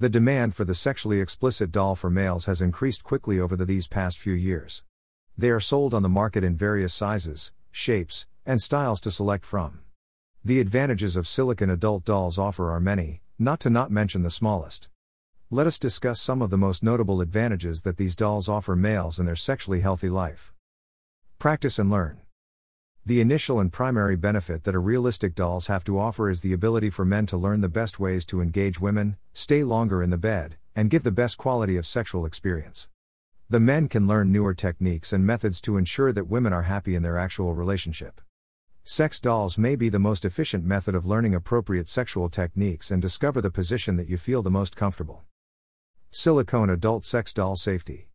The demand for the sexually explicit doll for males has increased quickly over the, these past few years. They are sold on the market in various sizes, shapes, and styles to select from. The advantages of silicone adult dolls offer are many, not to not mention the smallest. Let us discuss some of the most notable advantages that these dolls offer males in their sexually healthy life. Practice and learn. The initial and primary benefit that a realistic dolls have to offer is the ability for men to learn the best ways to engage women, stay longer in the bed, and give the best quality of sexual experience. The men can learn newer techniques and methods to ensure that women are happy in their actual relationship. Sex dolls may be the most efficient method of learning appropriate sexual techniques and discover the position that you feel the most comfortable. Silicone adult sex doll safety.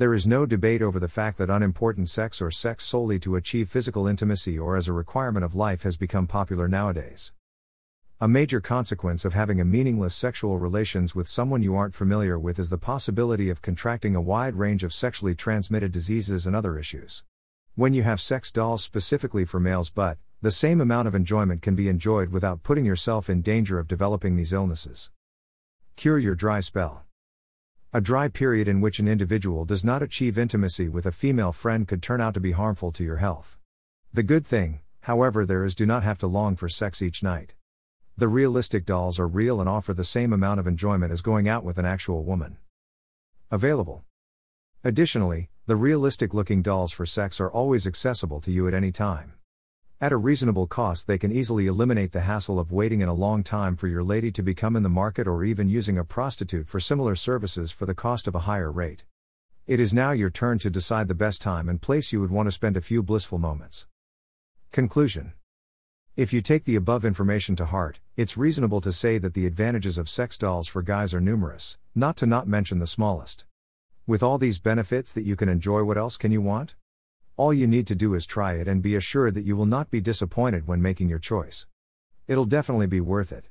There is no debate over the fact that unimportant sex or sex solely to achieve physical intimacy or as a requirement of life has become popular nowadays. A major consequence of having a meaningless sexual relations with someone you aren't familiar with is the possibility of contracting a wide range of sexually transmitted diseases and other issues. When you have sex dolls specifically for males, but the same amount of enjoyment can be enjoyed without putting yourself in danger of developing these illnesses. Cure your dry spell. A dry period in which an individual does not achieve intimacy with a female friend could turn out to be harmful to your health. The good thing, however, there is do not have to long for sex each night. The realistic dolls are real and offer the same amount of enjoyment as going out with an actual woman. Available. Additionally, the realistic looking dolls for sex are always accessible to you at any time. At a reasonable cost, they can easily eliminate the hassle of waiting in a long time for your lady to become in the market or even using a prostitute for similar services for the cost of a higher rate. It is now your turn to decide the best time and place you would want to spend a few blissful moments. Conclusion If you take the above information to heart, it's reasonable to say that the advantages of sex dolls for guys are numerous, not to not mention the smallest. With all these benefits that you can enjoy, what else can you want? All you need to do is try it and be assured that you will not be disappointed when making your choice. It'll definitely be worth it.